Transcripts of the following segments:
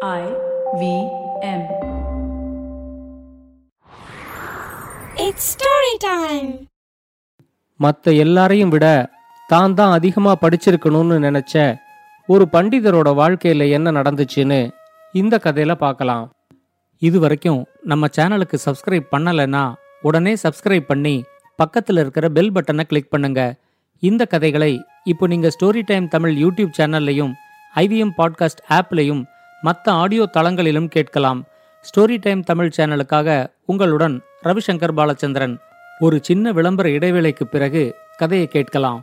I V M. It's story time. மற்ற எல்லாரையும் விட தான் தான் அதிகமா படிச்சிருக்கணும்னு நினைச்ச ஒரு பண்டிதரோட வாழ்க்கையில என்ன நடந்துச்சுன்னு இந்த கதையில பார்க்கலாம் இது வரைக்கும் நம்ம சேனலுக்கு சப்ஸ்கிரைப் பண்ணலைன்னா உடனே சப்ஸ்கிரைப் பண்ணி பக்கத்தில் இருக்கிற பெல் பட்டனை கிளிக் பண்ணுங்க இந்த கதைகளை இப்போ நீங்க ஸ்டோரி டைம் தமிழ் யூடியூப் சேனல்லையும் ஐவிஎம் பாட்காஸ்ட் ஆப்லையும் மற்ற ஆடியோ தளங்களிலும் கேட்கலாம் ஸ்டோரி டைம் தமிழ் சேனலுக்காக உங்களுடன் ரவிசங்கர் பாலச்சந்திரன் ஒரு சின்ன விளம்பர இடைவேளைக்கு பிறகு கதையை கேட்கலாம்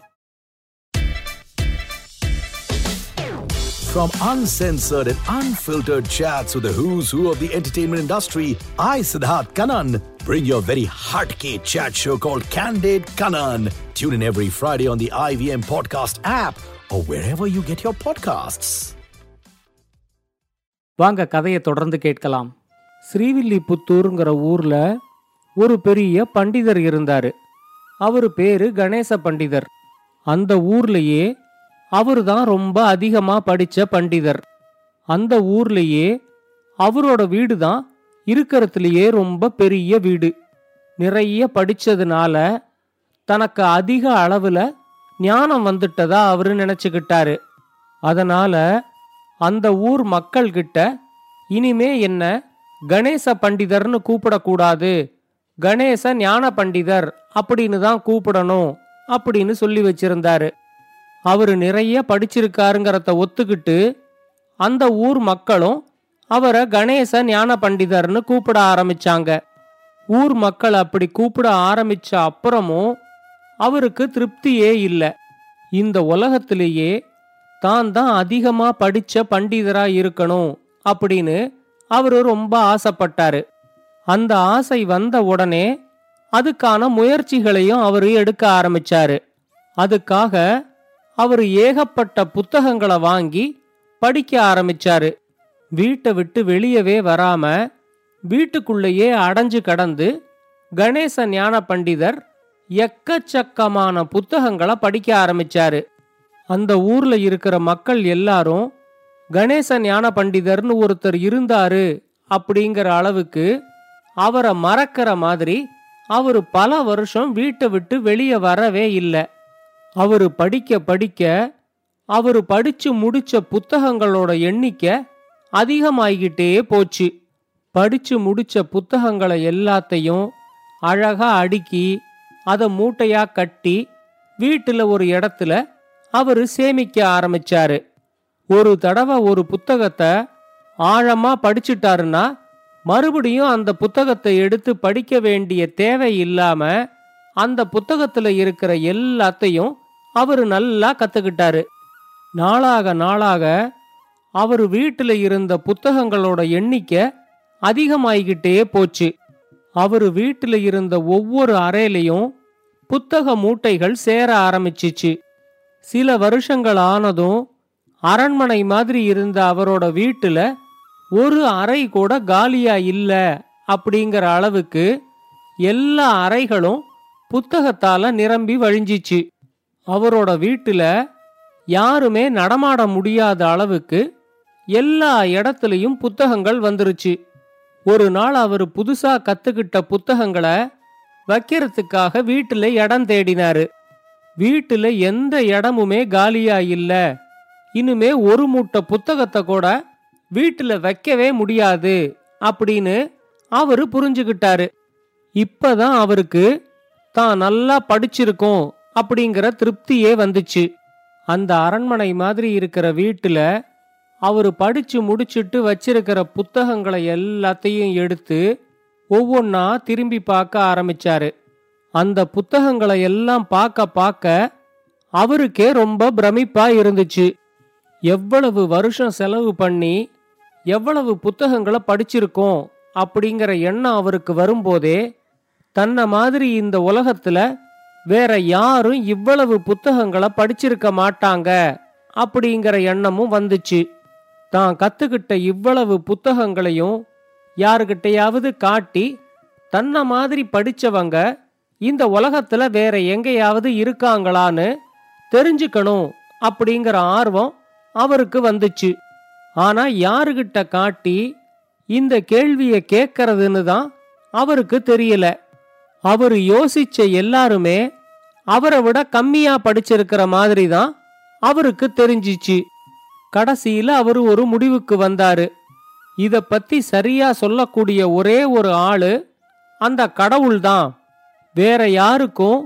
From uncensored and unfiltered chats with the who's who of the entertainment industry, I, Siddharth Kanan, bring your very heartcake chat show called Candid Kanan. Tune in every Friday on the IVM Podcast app or wherever you get your podcasts. வாங்க கதையை தொடர்ந்து கேட்கலாம். ஸ்ரீவில்லிபுத்தூருங்கிற ஊர்ல ஒரு பெரிய பண்டிதர் இருந்தாரு. அவரு பேரு கணேச பண்டிதர். அந்த ஊர்லயே அவரு தான் ரொம்ப அதிகமா படிச்ச பண்டிதர். அந்த ஊர்லயே அவரோட வீடு தான் இருக்கிறதுலயே ரொம்ப பெரிய வீடு. நிறைய படிச்சதுனால தனக்கு அதிக அளவுல ஞானம் வந்துட்டதா அவரு நினைச்சுக்கிட்டாரு. அதனால அந்த ஊர் மக்கள்கிட்ட இனிமே என்ன? கணேச பண்டிதர்னு கூப்பிடக்கூடாது. கணேச ஞான பண்டிதர் அப்படின்னு தான் கூப்பிடணும் அப்படின்னு சொல்லி வச்சிருந்தாரு. அவரு நிறைய படிச்சிருக்காருங்கிறத ஒத்துக்கிட்டு அந்த ஊர் மக்களும் அவரை கணேச ஞான பண்டிதர்னு கூப்பிட ஆரம்பிச்சாங்க. ஊர் மக்கள் அப்படி கூப்பிட ஆரம்பிச்ச அப்புறமும் அவருக்கு திருப்தியே இல்லை. இந்த உலகத்திலேயே தான் தான் அதிகமா படிச்ச பண்டிதரா இருக்கணும் அப்படின்னு அவரு ரொம்ப ஆசைப்பட்டாரு. அந்த ஆசை வந்த உடனே அதுக்கான முயற்சிகளையும் அவரு எடுக்க ஆரம்பிச்சாரு. அதுக்காக அவர் ஏகப்பட்ட புத்தகங்களை வாங்கி படிக்க ஆரம்பிச்சாரு. வீட்டை விட்டு வெளியவே வராம வீட்டுக்குள்ளேயே அடைஞ்சு கடந்து கணேச ஞான பண்டிதர் எக்கச்சக்கமான புத்தகங்களை படிக்க ஆரம்பிச்சாரு. அந்த ஊர்ல இருக்கிற மக்கள் எல்லாரும் கணேச ஞான பண்டிதர்னு ஒருத்தர் இருந்தாரு அப்படிங்கிற அளவுக்கு அவரை மறக்கிற மாதிரி அவரு பல வருஷம் வீட்டை விட்டு வெளியே வரவே இல்லை. அவரு படிக்க படிக்க அவரு படிச்சு முடிச்ச புத்தகங்களோட எண்ணிக்கை அதிகமாகிக்கிட்டே போச்சு. படிச்சு முடிச்ச புத்தகங்களை எல்லாத்தையும் அழகா அடுக்கி அதை மூட்டையா கட்டி வீட்டில் ஒரு இடத்துல அவரு சேமிக்க ஆரம்பிச்சாரு. ஒரு தடவை ஒரு புத்தகத்தை ஆழமா படிச்சிட்டாருன்னா மறுபடியும் அந்த புத்தகத்தை எடுத்து படிக்க வேண்டிய தேவை இல்லாம அந்த புத்தகத்துல இருக்கிற எல்லாத்தையும் அவரு நல்லா கத்துக்கிட்டாரு. நாளாக நாளாக அவர் வீட்டில் இருந்த புத்தகங்களோட எண்ணிக்கை அதிகமாகிக்கிட்டே போச்சு. அவர் வீட்டில் இருந்த ஒவ்வொரு அறையிலையும் புத்தக மூட்டைகள் சேர ஆரம்பிச்சிச்சு. சில வருஷங்கள் ஆனதும் அரண்மனை மாதிரி இருந்த அவரோட வீட்டில் ஒரு அறை கூட காலியா இல்லை அப்படிங்கிற அளவுக்கு எல்லா அறைகளும் புத்தகத்தால் நிரம்பி வழிஞ்சிச்சு. அவரோட வீட்டில் யாருமே நடமாட முடியாத அளவுக்கு எல்லா இடத்துலையும் புத்தகங்கள் வந்துருச்சு. ஒரு நாள் அவர் புதுசாக கத்துக்கிட்ட புத்தகங்களை வைக்கிறதுக்காக வீட்டில் இடம் தேடினாரு. வீட்டுல எந்த இடமுமே காலியா இல்ல. இனிமே ஒரு மூட்டை புத்தகத்தை கூட வீட்டுல வைக்கவே முடியாது அப்படின்னு அவரு புரிஞ்சுக்கிட்டாரு இப்பதான் அவருக்கு தான் நல்லா படிச்சிருக்கோம் அப்படிங்கிற திருப்தியே வந்துச்சு. அந்த அரண்மனை மாதிரி இருக்கிற வீட்டுல அவரு படிச்சு முடிச்சிட்டு வச்சிருக்கிற புத்தகங்களை எல்லாத்தையும் எடுத்து ஒவ்வொன்னா திரும்பி பார்க்க ஆரம்பிச்சாரு. அந்த புத்தகங்களை எல்லாம் பார்க்க பார்க்க அவருக்கே ரொம்ப பிரமிப்பா இருந்துச்சு. எவ்வளவு வருஷம் செலவு பண்ணி எவ்வளவு புத்தகங்களை படிச்சிருக்கோம் அப்படிங்கிற எண்ணம் அவருக்கு வரும்போதே தன்னை மாதிரி இந்த உலகத்துல வேற யாரும் இவ்வளவு புத்தகங்களை படிச்சிருக்க மாட்டாங்க அப்படிங்கிற எண்ணமும் வந்துச்சு. தான் கத்துக்கிட்ட இவ்வளவு புத்தகங்களையும் யாருக்கிட்டையாவது காட்டி தன்னை மாதிரி படிச்சவங்க இந்த உலகத்துல வேற எங்கேயாவது இருக்காங்களான்னு தெரிஞ்சுக்கணும் அப்படிங்கிற ஆர்வம் அவருக்கு வந்துச்சு. ஆனா யாருகிட்ட காட்டி இந்த கேள்வியை கேட்கறதுன்னு தான் அவருக்கு தெரியல. அவர் யோசிச்ச எல்லாருமே அவரை விட கம்மியா படிச்சிருக்கிற மாதிரி தான் அவருக்கு தெரிஞ்சிச்சு. கடைசியில அவர் ஒரு முடிவுக்கு வந்தாரு. இத பத்தி சரியா சொல்லக்கூடிய ஒரே ஒரு ஆளு அந்த கடவுள் தான். வேற யாருக்கும்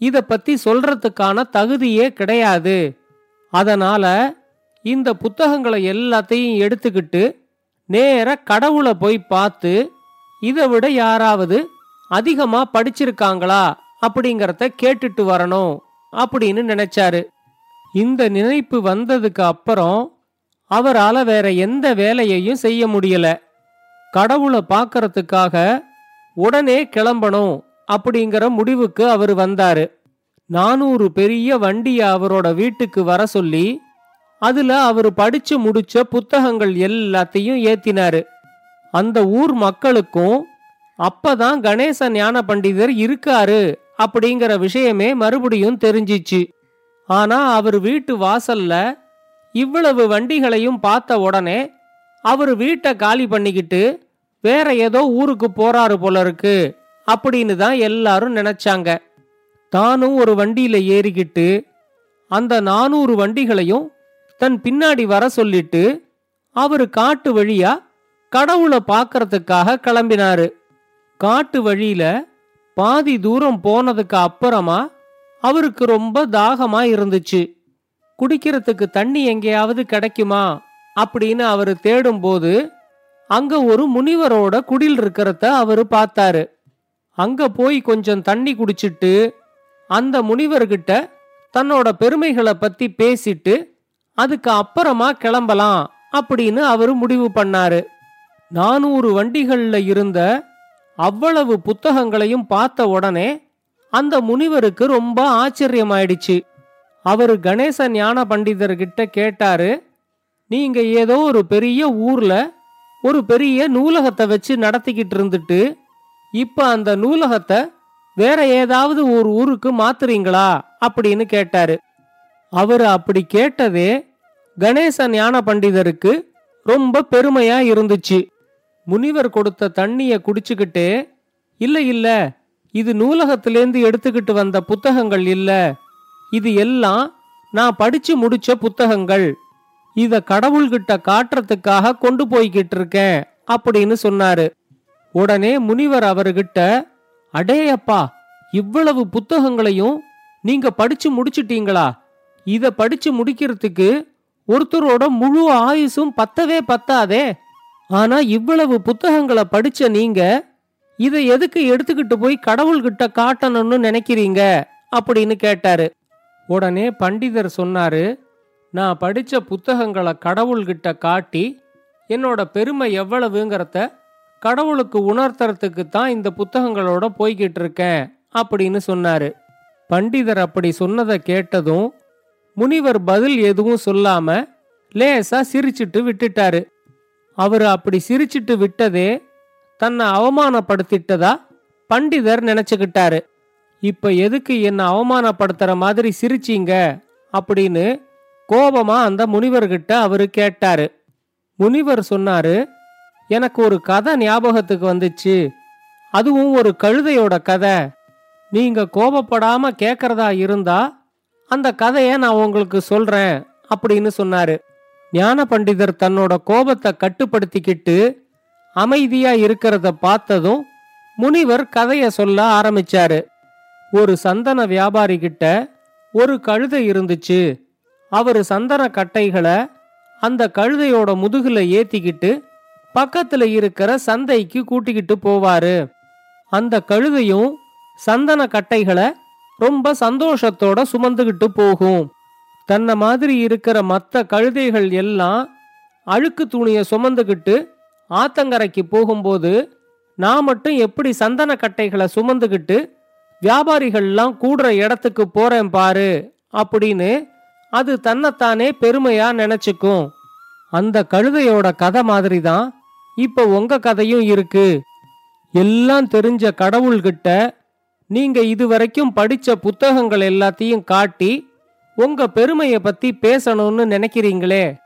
இத பத்தி சொல்றதுக்கான தகுதியே கிடையாது. அதனால இந்த புத்தகங்களை எல்லாத்தையும் எடுத்துக்கிட்டு நேர கடவுளை போய் பார்த்து இதை விட யாராவது அதிகமா படிச்சிருக்காங்களா அப்படிங்கறத கேட்டுட்டு வரணும் அப்படின்னு நினைச்சாரு. இந்த நினைப்பு வந்ததுக்கு அப்புறம் அவரால் வேற எந்த வேலையையும் செய்ய முடியல. கடவுளை பார்க்கறதுக்காக உடனே கிளம்பணும் அப்படிங்கிற முடிவுக்கு அவர் வந்தாரு. நானூறு பெரிய வண்டிய அவரோட வீட்டுக்கு வர சொல்லி அதுல அவர் படிச்சு முடிச்ச புத்தகங்கள் எல்லாத்தையும் ஏத்தினாரு. அந்த ஊர் மக்களுக்கும் அப்பதான் கணேச ஞான பண்டிதர் இருக்காரு அப்படிங்கிற விஷயமே மறுபடியும் தெரிஞ்சிச்சு. ஆனா அவர் வீட்டு வாசல்ல இவ்வளவு வண்டிகளையும் பார்த்த உடனே அவர் வீட்டை காலி பண்ணிக்கிட்டு வேற ஏதோ ஊருக்கு போறாரு போல இருக்கு. அப்படின்னு தான் எல்லாரும் நினைச்சாங்க. தானும் ஒரு வண்டியில ஏறிக்கிட்டு அந்த நானூறு வண்டிகளையும் தன் பின்னாடி வர சொல்லிட்டு அவரு காட்டு வழியா கடவுளை பார்க்கறதுக்காக கிளம்பினாரு. காட்டு வழியில பாதி தூரம் போனதுக்கு அப்புறமா அவருக்கு ரொம்ப தாகமா இருந்துச்சு. குடிக்கிறதுக்கு தண்ணி எங்கேயாவது கிடைக்குமா அப்படின்னு அவர் தேடும்போது அங்க ஒரு முனிவரோட குடில் இருக்கிறத அவரு பார்த்தாரு. அங்க போய் கொஞ்சம் தண்ணி குடிச்சிட்டு அந்த முனிவர்கிட்ட தன்னோட பெருமைகளை பத்தி பேசிட்டு அதுக்கு அப்புறமா கிளம்பலாம் அப்படின்னு அவர் முடிவு பண்ணாரு. நானூறு வண்டிகள்ல இருந்த அவ்வளவு புத்தகங்களையும் பார்த்த உடனே அந்த முனிவருக்கு ரொம்ப ஆச்சரியமாயிடுச்சு. அவர் கணேச ஞான பண்டிதர்கிட்ட கேட்டாரு நீங்க ஏதோ ஒரு பெரிய ஊர்ல ஒரு பெரிய நூலகத்தை வச்சு நடத்திக்கிட்டு இருந்துட்டு இப்போ அந்த நூலகத்தை வேற ஏதாவது ஒரு ஊருக்கு மாத்துறீங்களா அப்படின்னு கேட்டாரு. அவர் அப்படி கேட்டதே கணேச ஞான பண்டிதருக்கு ரொம்ப பெருமையா இருந்துச்சு. முனிவர் கொடுத்த தண்ணிய குடிச்சுக்கிட்டே இல்ல இல்ல இது நூலகத்திலேந்து எடுத்துக்கிட்டு வந்த புத்தகங்கள் இல்ல. இது எல்லாம் நான் படிச்சு முடிச்ச புத்தகங்கள். இத கடவுள்கிட்ட காட்டுறதுக்காக கொண்டு போய்கிட்டு இருக்கேன் அப்படின்னு சொன்னாரு. உடனே முனிவர் அவர்கிட்ட அடேயப்பா இவ்வளவு புத்தகங்களையும் நீங்க படிச்சு முடிச்சிட்டீங்களா? இத படிச்சு முடிக்கிறதுக்கு ஒருத்தரோட முழு ஆயுசும் பத்தவே பத்தாதே. ஆனா இவ்வளவு புத்தகங்களை படிச்ச நீங்க இத எதுக்கு எடுத்துக்கிட்டு போய் கடவுள்கிட்ட காட்டணும்னு நினைக்கிறீங்க? அப்படின்னு கேட்டாரு. உடனே பண்டிதர் சொன்னாரு நான் படிச்ச புத்தகங்களை கடவுள்கிட்ட காட்டி என்னோட பெருமை எவ்வளவுங்கிறத கடவுளுக்கு உணர்த்துறதுக்கு தான் இந்த புத்தகங்களோட போய்கிட்டு இருக்கேன் அப்படின்னு சொன்னாரு. பண்டிதர் அப்படி சொன்னதை கேட்டதும் முனிவர் பதில் எதுவும் சொல்லாம லேசா சிரிச்சிட்டு விட்டுட்டாரு. அவர் அப்படி சிரிச்சிட்டு விட்டதே தன்னை அவமானப்படுத்திட்டதா பண்டிதர் நினைச்சுக்கிட்டாரு. இப்ப எதுக்கு என்ன அவமானப்படுத்துற மாதிரி சிரிச்சீங்க? அப்படின்னு கோபமா அந்த முனிவர்கிட்ட அவரு கேட்டாரு. முனிவர் சொன்னாரு எனக்கு ஒரு கதை ஞாபகத்துக்கு வந்துச்சு. அதுவும் ஒரு கழுதையோட கதை. நீங்க கோபப்படாம கேக்கிறதா இருந்தா அந்த கதையை நான் உங்களுக்கு சொல்றேன் அப்படின்னு சொன்னாரு. ஞான பண்டிதர் தன்னோட கோபத்தை கட்டுப்படுத்திக்கிட்டு அமைதியா இருக்கிறத பார்த்ததும் முனிவர் கதைய சொல்ல ஆரம்பிச்சாரு. ஒரு சந்தன வியாபாரி கிட்ட ஒரு கழுதை இருந்துச்சு. அவரு சந்தன கட்டைகளை அந்த கழுதையோட முதுகுல ஏத்திக்கிட்டு பக்கத்துல இருக்கிற சந்தைக்கு கூட்டிக்கிட்டு போவாரு. அந்த கழுதையும் சந்தன கட்டைகளை ரொம்ப சந்தோஷத்தோட சுமந்துகிட்டு போகும். தன்னை மாதிரி இருக்கிற மற்ற கழுதைகள் எல்லாம் அழுக்கு துணியை சுமந்துக்கிட்டு ஆத்தங்கரைக்கு போகும்போது நான் மட்டும் எப்படி சந்தன கட்டைகளை சுமந்துக்கிட்டு வியாபாரிகள்லாம் கூடுற இடத்துக்கு போறேன் பாரு அப்படின்னு அது தன்னைத்தானே பெருமையா நினைச்சுக்கும். அந்த கழுதையோட கதை மாதிரி தான் இப்ப உங்க கதையும் இருக்கு. எல்லாம் தெரிஞ்ச கடவுள்கிட்ட நீங்க இதுவரைக்கும் படிச்ச புத்தகங்கள் எல்லாத்தையும் காட்டி உங்க பெருமையை பத்தி பேசணும்னு நினைக்கிறீங்களே.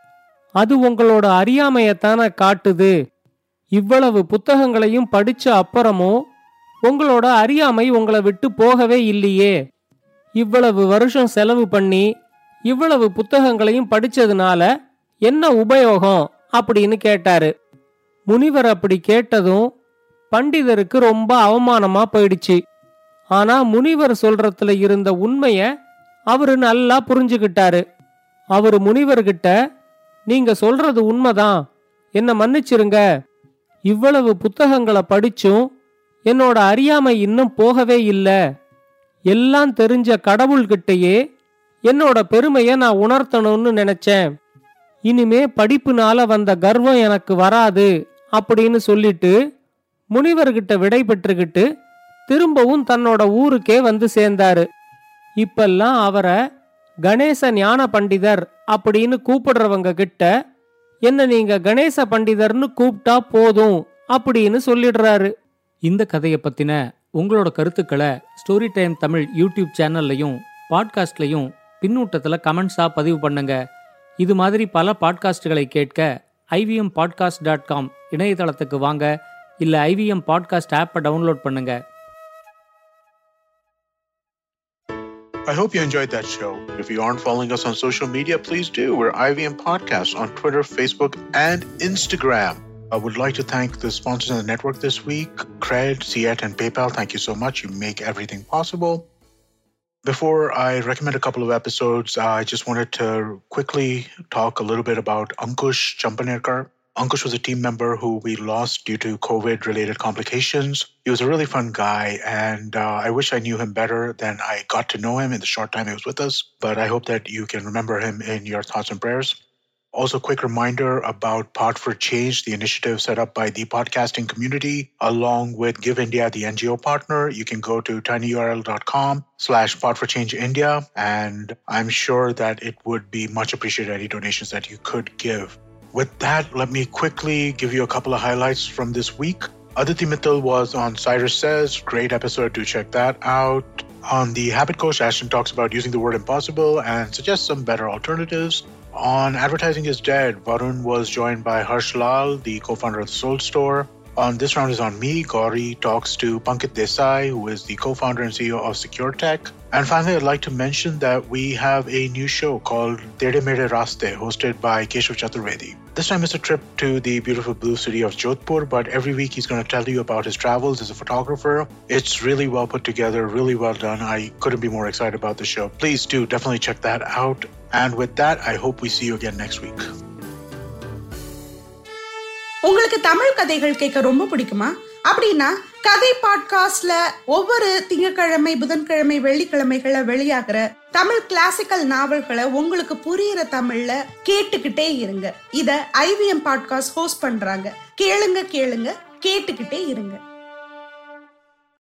அது உங்களோட அறியாமையத்தான காட்டுது. இவ்வளவு புத்தகங்களையும் படிச்ச அப்புறமும் உங்களோட அறியாமை உங்களை விட்டு போகவே இல்லையே. இவ்வளவு வருஷம் செலவு பண்ணி இவ்வளவு புத்தகங்களையும் படிச்சதுனால என்ன உபயோகம்? அப்படின்னு கேட்டாரு. முனிவர் அப்படி கேட்டதும் பண்டிதருக்கு ரொம்ப அவமானமா போயிடுச்சு. ஆனா முனிவர் சொல்றதுல இருந்த உண்மைய அவரு நல்லா புரிஞ்சுக்கிட்டாரு அவர் முனிவர்கிட்ட நீங்க சொல்றது உண்மைதான். என்ன மன்னிச்சிருங்க. இவ்வளவு புத்தகங்களை படிச்சும் என்னோட அறியாமை இன்னும் போகவே இல்லை. எல்லாம் தெரிஞ்ச கடவுள்கிட்டயே என்னோட பெருமைய நான் உணர்த்தணும்னு நினைச்சேன். இனிமே படிப்புனால வந்த கர்வம் எனக்கு வராது. அப்படின்னு சொல்லிட்டு முனிவர்கிட்ட விடை பெற்றுக்கிட்டு திரும்பவும் தன்னோட ஊருக்கே வந்து சேர்ந்தாரு. இப்பெல்லாம் அவரை கணேச ஞான பண்டிதர் அப்படின்னு கூப்பிடுறவங்க கிட்ட என்ன நீங்க கணேச பண்டிதர்னு கூப்பிட்டா போதும் அப்படின்னு சொல்லிடுறாரு. இந்த கதையை பத்தின உங்களோட கருத்துக்களை ஸ்டோரி டைம் தமிழ் யூடியூப் சேனல்லையும் பாட்காஸ்ட்லையும் பின்னூட்டத்தில் கமெண்ட்ஸாக பதிவு பண்ணுங்க. இது மாதிரி பல பாட்காஸ்டுகளை கேட்க ஐவிஎம் பாட்காஸ்ட் டாட் காம் இணையதளத்துக்கு வாங்க இல்ல ஐவிஎம் பாட்காஸ்ட் ஆப்பை டவுன்லோட் பண்ணுங்க I hope you enjoyed that show. If you aren't following us on social media, please do. We're IVM Podcasts on Twitter, Facebook, and Instagram. I would like to thank the sponsors of the network this week Cred, Ciet, and PayPal. Thank you so much. You make everything possible. Before I recommend a couple of episodes, I just wanted to quickly talk a little bit about Ankush Champanerkar. Ankush was a team member who we lost due to COVID related complications. He was a really fun guy, and uh, I wish I knew him better than I got to know him in the short time he was with us. But I hope that you can remember him in your thoughts and prayers. Also, quick reminder about Pod for Change, the initiative set up by the podcasting community, along with Give India, the NGO partner. You can go to tinyurl.com slash for Change India, and I'm sure that it would be much appreciated any donations that you could give. With that, let me quickly give you a couple of highlights from this week. Aditi Mittal was on Cyrus Says. Great episode to check that out. On the Habit Coach, Ashton talks about using the word impossible and suggests some better alternatives. On Advertising is Dead, Varun was joined by Harsh Lal, the co founder of Soul Store. On this round is on me. Gauri talks to Pankit Desai, who is the co founder and CEO of Secure Tech. And finally, I'd like to mention that we have a new show called Tere Mere Raste, hosted by Keshav Chaturvedi. This time it's a trip to the beautiful blue city of Jodhpur, but every week he's going to tell you about his travels as a photographer. It's really well put together, really well done. I couldn't be more excited about the show. Please do definitely check that out. And with that, I hope we see you again next week. உங்களுக்கு தமிழ் கதைகள் கேட்க ரொம்ப பிடிக்குமா அப்படின்னா கதை பாட்காஸ்ட்ல ஒவ்வொரு திங்கட்கிழமை புதன்கிழமை வெள்ளிக்கிழமைகள வெளியாகிற தமிழ் கிளாசிக்கல் நாவல்களை உங்களுக்கு புரியிற தமிழ்ல கேட்டுக்கிட்டே இருங்க. இத ஐவிஎம் பாட்காஸ்ட் ஹோஸ்ட் பண்றாங்க. கேளுங்க கேளுங்க கேட்டுக்கிட்டே இருங்க.